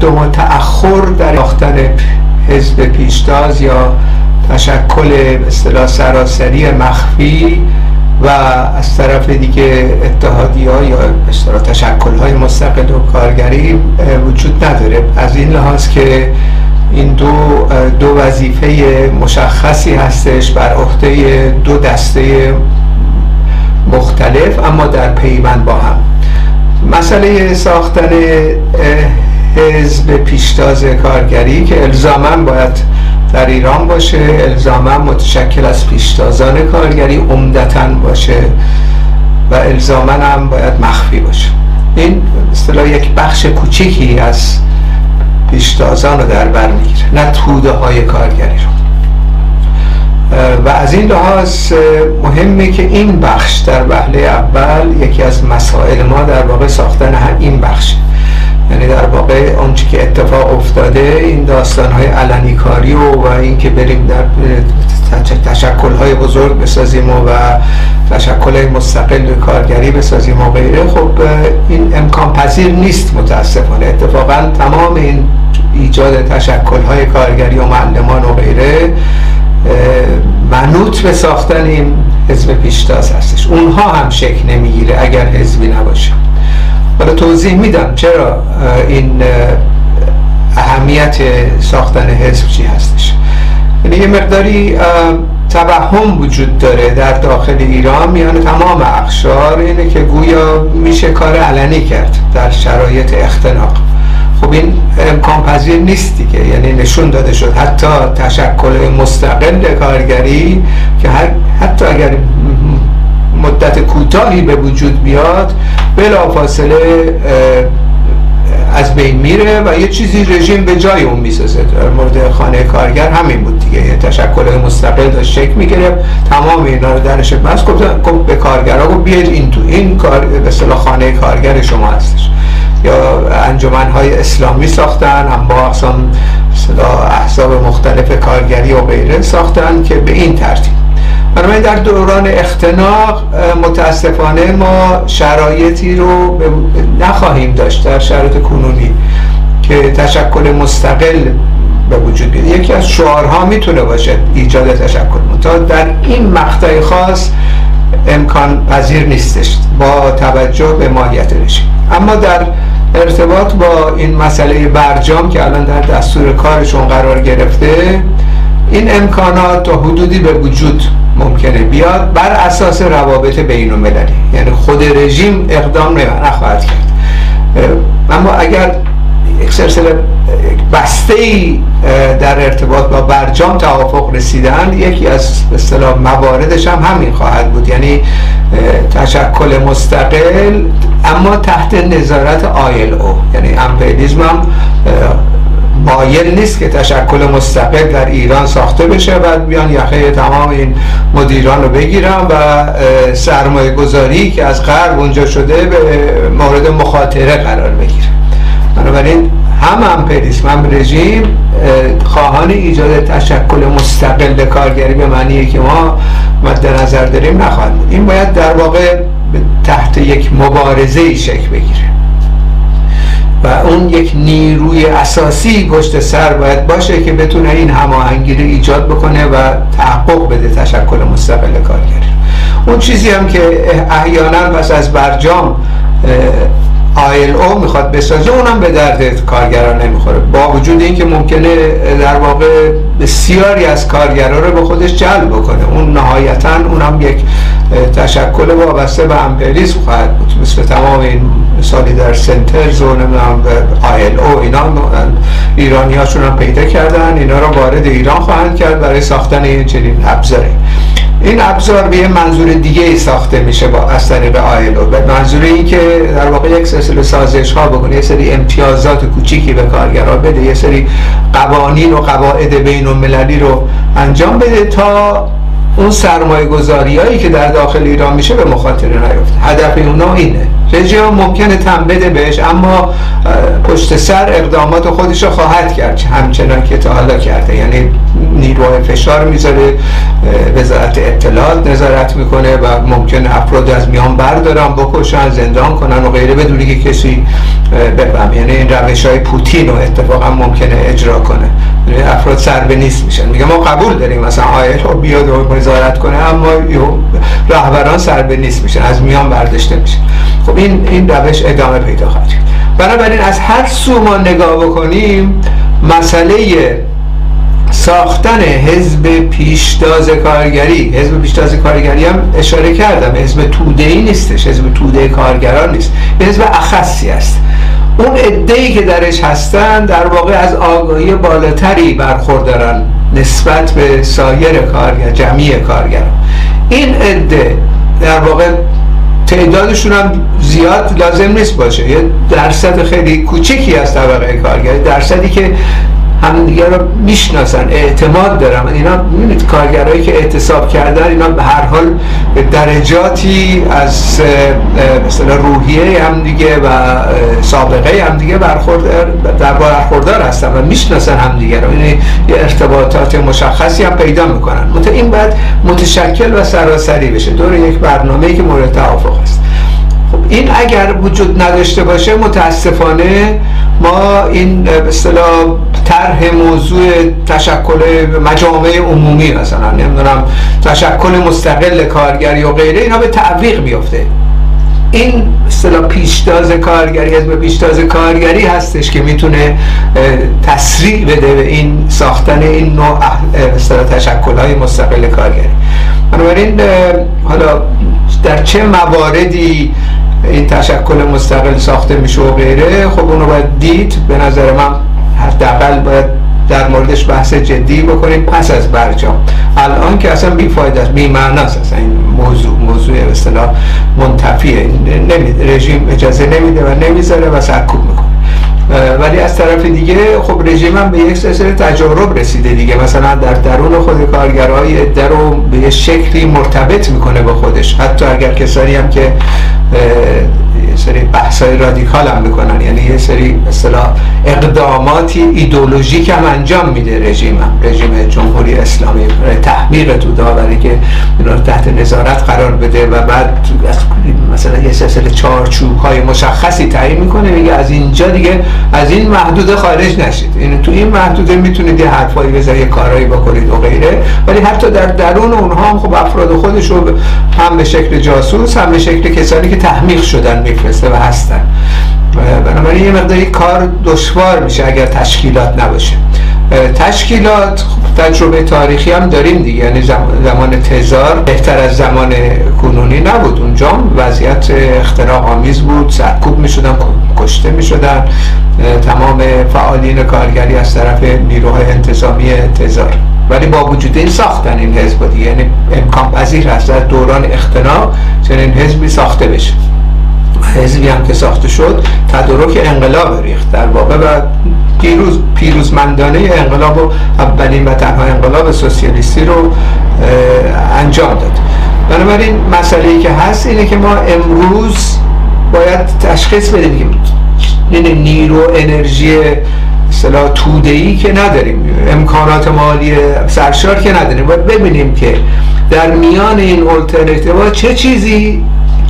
تقدم و تأخر در ساختن حزب پیشتاز یا تشکل اصطلاح سراسری مخفی و از طرف دیگه اتحادی ها یا اصطلاح تشکل های مستقل و کارگری وجود نداره. از این لحاظ که این دو دو وظیفه مشخصی هستش بر عهده دو دسته مختلف اما در پیوند با هم. مسئله ساختن حزب پیشتاز کارگری که الزاما باید در ایران باشه الزاما متشکل از پیشتازان کارگری عمدتا باشه و الزاما هم باید مخفی باشه. این اصطلاح یک بخش کوچیکی از پیشتازان رو در بر می‌گیره نه توده های کارگری رو. و از این لحاظ مهمه که این بخش در وهله اول یکی از مسائل ما در واقع ساختن این بخش یعنی در واقع آنچه که اتفاق افتاده این داستان های علنی کاری و, و این که بریم در تشکل های بزرگ بسازیم و تشکل های مستقل کارگری بسازیم و غیره. خب این امکان پذیر نیست متاسفانه. اتفاقا تمام این ایجاد تشکل های کارگری و معلمان و غیره منوط به ساختن این حزب پیشتاز هستش. اونها هم شکل نمی‌گیره اگر حزبی نباشه. حالا توضیح میدم چرا این اهمیت ساختن حزب چی هستش. یعنی یه مقداری توهم وجود داره در داخل ایران. میان تمام اخشار اینه که گویا میشه کار علنی کرد در شرایط اختناق. خب این امکان پذیر نیست دیگه. یعنی نشون داده شد. حتی تشکل مستقل کارگری که حتی اگر مدت کوتاهی به وجود بیاد بلافاصله از بین میره و یه چیزی رژیم به جای اون می‌سازه. در مورد خانه کارگر همین بود دیگه. یه تشکل مستقل داشت شکل می‌گرفت. تمام اینا رو درش بس گفت به کارگرها گفت بیاید این تو این کار به خانه کارگر شما هستش. یا انجمن های اسلامی ساختن هم با اقسام احزاب مختلف کارگری و غیره ساختن که به این ترتیب. بنابراین در دوران اختناق متاسفانه ما شرایطی رو نخواهیم داشت در شرایط کنونی که تشکل مستقل به وجود بیاد. یکی از شعارها می‌تونه باشه ایجاد تشکل. تا در این مقطع خاص امکان پذیر نیستش با توجه به ماهیت رژیم. اما در ارتباط با این مسئله برجام که الان در دستور کارشون قرار گرفته این امکانات تا حدودی به وجود ممکنه بیاد بر اساس روابط بین المللی یعنی خود رژیم اقدام نخواهد کرد. اما اگر یک سلسله بسته ای در ارتباط با برجام توافق رسیدن یکی از اصطلاح مواردش هم همین خواهد بود. یعنی تشکل مستقل اما تحت نظارت آیل او. یعنی امپریالیسم هم مایل نیست که تشکل مستقل در ایران ساخته بشه و بیان یخه تمام این مدیران رو بگیرن و سرمایه گذاری که از غرب اونجا شده به مورد مخاطره قرار بگیره. بنابراین هم امپریسم هم رژیم خواهان ایجاد تشکل مستقل کارگری به معنی که ما مد نظر داریم نخواهد بود. این باید در واقع تحت یک مبارزه شکل بگیره. و اون یک نیروی اساسی پشت سر باید باشه که بتونه این هماهنگی رو ایجاد بکنه و تحقق بده تشکل مستقل کارگری اون چیزی هم که احیانا پس از برجام آیل او می‌خواد بسازه اونم به درد کارگران نمی‌خوره. با وجود اینکه ممکنه در واقع بسیاری از کارگران رو به خودش جلب بکنه. اون نهایتا اونم یک تشکل وابسته به امپریسم خواهد بود. مثل تمام این مثالی در سنترز و نمی‌دونم آیل او اینا ایرانی هاشون هم پیدا کردن اینا رو وارد ایران خواهند کرد برای ساختن این چنین ابزاری. این ابزار به یه منظور دیگه ای ساخته میشه با از طریق آیلو به منظور این که در واقع یک سلسله سازش ها بکنه یه سری امتیازات کوچیکی به کارگرها بده یه سری قوانین و قواعد بین المللی رو انجام بده تا اون سرمایه گذاری هایی که در داخل ایران میشه به مخاطره نیفته هدف اونا اینه. رژیم ممکنه تن بده بهش اما پشت سر اقدامات خودش رو خواهد کرد. همچنان که تا حالا کرده. یعنی نیروهای فشار می‌ذاره وزارت اطلاعات نظارت می‌کنه و ممکنه افراد از میان بردارن بکشن زندان کنن و غیره بدونی که کسی بفهم یعنی این روش های پوتین رو اتفاقا ممکنه اجرا کنه. افراد سر به نیست میشن. میگه ما قبول داریم مثلا آیل رو بیاد و نظارت کنه اما رهبران سر به نیست میشن از میان برداشته میشن. خب این این روش ادامه پیدا خواهد بنابراین از هر سو ما نگاه بکنیم مسئله ساختن حزب پیشتاز کارگری حزب پیشتاز کارگری هم اشاره کردم حزب توده ای نیستش حزب توده کارگران نیست. حزب اخصی است. اون ای که درش هستن در واقع از آگاهی بالاتری برخوردارن نسبت به سایر کارگر جمعی کارگران این عده در واقع تعدادشون هم زیاد لازم نیست باشه. یه درصد خیلی کوچکی از طبقه کارگر. درصدی که همدیگه رو می‌شناسن اعتماد دارن. اینا می‌بینید کارگرایی که اعتصاب کردن اینا به هر حال به درجاتی از مثلا روحیه همدیگه و سابقه همدیگه برخوردار در برخوردار هستن و می‌شناسن همدیگه رو. یعنی یه ارتباطات مشخصی هم پیدا می‌کنن. مت این بعد متشکل و سراسری بشه. دور یک برنامه که مورد توافق است. خب این اگر وجود نداشته باشه متاسفانه ما این به اصطلاح طرح موضوع تشکل مجامع عمومی مثلا نمی‌دونم تشکل مستقل کارگری و غیره اینا به تعویق میفته این اصطلاح پیشتاز کارگری از پیشتاز کارگری هستش که می‌تونه تسریع بده به این ساختن این نوع اصطلاح تشکل های مستقل کارگری. بنابراین حالا در چه مواردی این تشکل مستقل ساخته میشه و غیره خب اونو باید دید. به نظر من حداقل باید در موردش بحث جدی بکنیم پس از برجام. الان که اصلا بیفاید است بی معناست اصلا این موضوع موضوع اصطلاح منتفیه. رژیم اجازه نمیده و نمی‌ذاره و سرکوب می‌کنه. ولی از طرف دیگه خب رژیم هم به یک سلسله تجارب رسیده دیگه. مثلا در درون خود کارگرهای در رو به شکلی مرتبط می‌کنه به خودش. حتی اگر کسانی هم که 呃 یه سری بحث های رادیکال هم می‌کنن. یعنی یه سری مثلا اقداماتی ایدولوژیک هم انجام میده رژیم هم. رژیم جمهوری اسلامی تحمیق تو داوری که اینا تحت نظارت قرار بده و بعد مثلا یه سلسله چارچوب های مشخصی تعیین می‌کنه میگه از اینجا دیگه از این محدوده خارج نشید. یعنی تو این محدوده می‌تونید یه حرفایی بزنید یه کارایی بکنید و غیره. ولی حتی در درون اونها هم خب افراد خودش رو هم به شکل جاسوس هم به شکل کسانی که تحمیق شدن میفرسته و هستن. بنابراین یه مقداری کار دشوار میشه اگر تشکیلات نباشه. تشکیلات خب تجربه تاریخی هم داریم دیگه. یعنی زمان تزار بهتر از زمان کنونی نبود. اونجا وضعیت اختراق آمیز بود. سرکوب می شدن کشته می شدن تمام فعالین کارگری از طرف نیروهای انتظامی تزار. ولی با وجود این ساختن این حزب دیگه. یعنی امکان پذیر هست در دوران اختناق چنین حزبی ساخته بشه. حزبی هم که ساخته شد تدارک انقلاب ریخت. در واقع و پیروز پیروزمندانه انقلاب و اولین و تنها انقلاب سوسیالیستی رو انجام داد. بنابراین مسئله که هست اینه که ما امروز باید تشخیص بدیم که نیرو انرژی اصطلاح توده ای که نداریم امکانات مالی سرشار که نداریم. باید ببینیم که در میان این الترنتیوا چه چیزی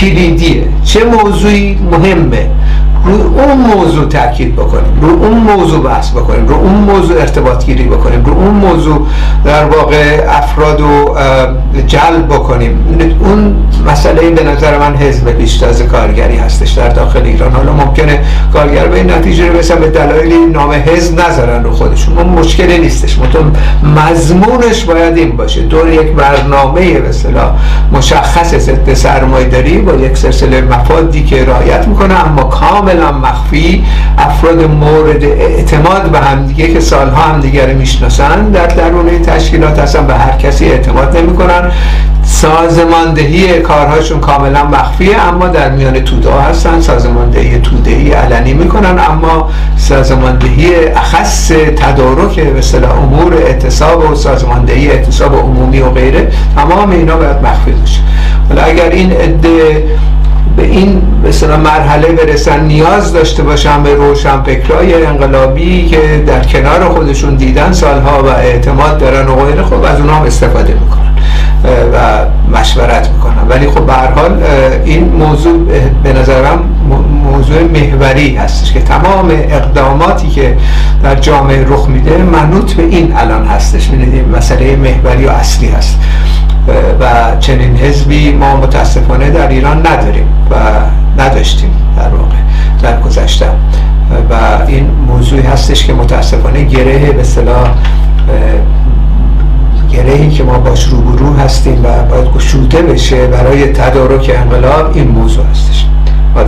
کلیدیه. چه موضوعی؟ مهمه. روی اون موضوع تاکید بکنیم رو اون موضوع بحث بکنیم رو اون موضوع ارتباط گیری بکنیم رو اون موضوع در واقع افراد رو جلب بکنیم. اون مسئله به نظر من حزب پیشتاز کارگری هستش در داخل ایران. حالا ممکنه کارگر به این نتیجه رسن به دلایلی نام حزب نذارن رو خودشون. اون مشکلی نیستش. مطمئن مضمونش باید این باشه. دور یک برنامه به اصطلاح مشخص ضد سرمایه‌داری با یک سلسله مفادی که رعایت می‌کنه اما کاملا مخفی افراد مورد اعتماد به همدیگه که سالها همدیگه رو می‌شناسن در درون این تشکیلات هستن به هر کسی اعتماد نمی‌کنن. سازماندهی کارهاشون کاملا مخفیه اما در میان توده هستن. سازماندهی توده ای علنی می‌کنن اما سازماندهی اخص تدارک به امور اعتصاب و سازماندهی اعتصاب عمومی و غیره تمام اینا باید مخفی باشه. حالا اگر این عده به این مثلا مرحله برسن نیاز داشته باشن به روشن فکرای انقلابی که در کنار خودشون دیدن سالها و اعتماد دارن و غیره خب از اونها هم استفاده می‌کنن و مشورت می‌کنن. ولی خب به حال این موضوع به نظرم موضوع محوری هستش که تمام اقداماتی که در جامعه رخ میده منوط به این الان هستش. می‌دونید مسئله محوری و اصلی هست. و چنین حزبی ما متاسفانه در ایران نداریم و نداشتیم در واقع در گذشته. و این موضوعی هستش که متاسفانه گره به صلاح گرهی که ما باش روبرو هستیم و باید گشوده بشه برای تدارک انقلاب این موضوع هستش. با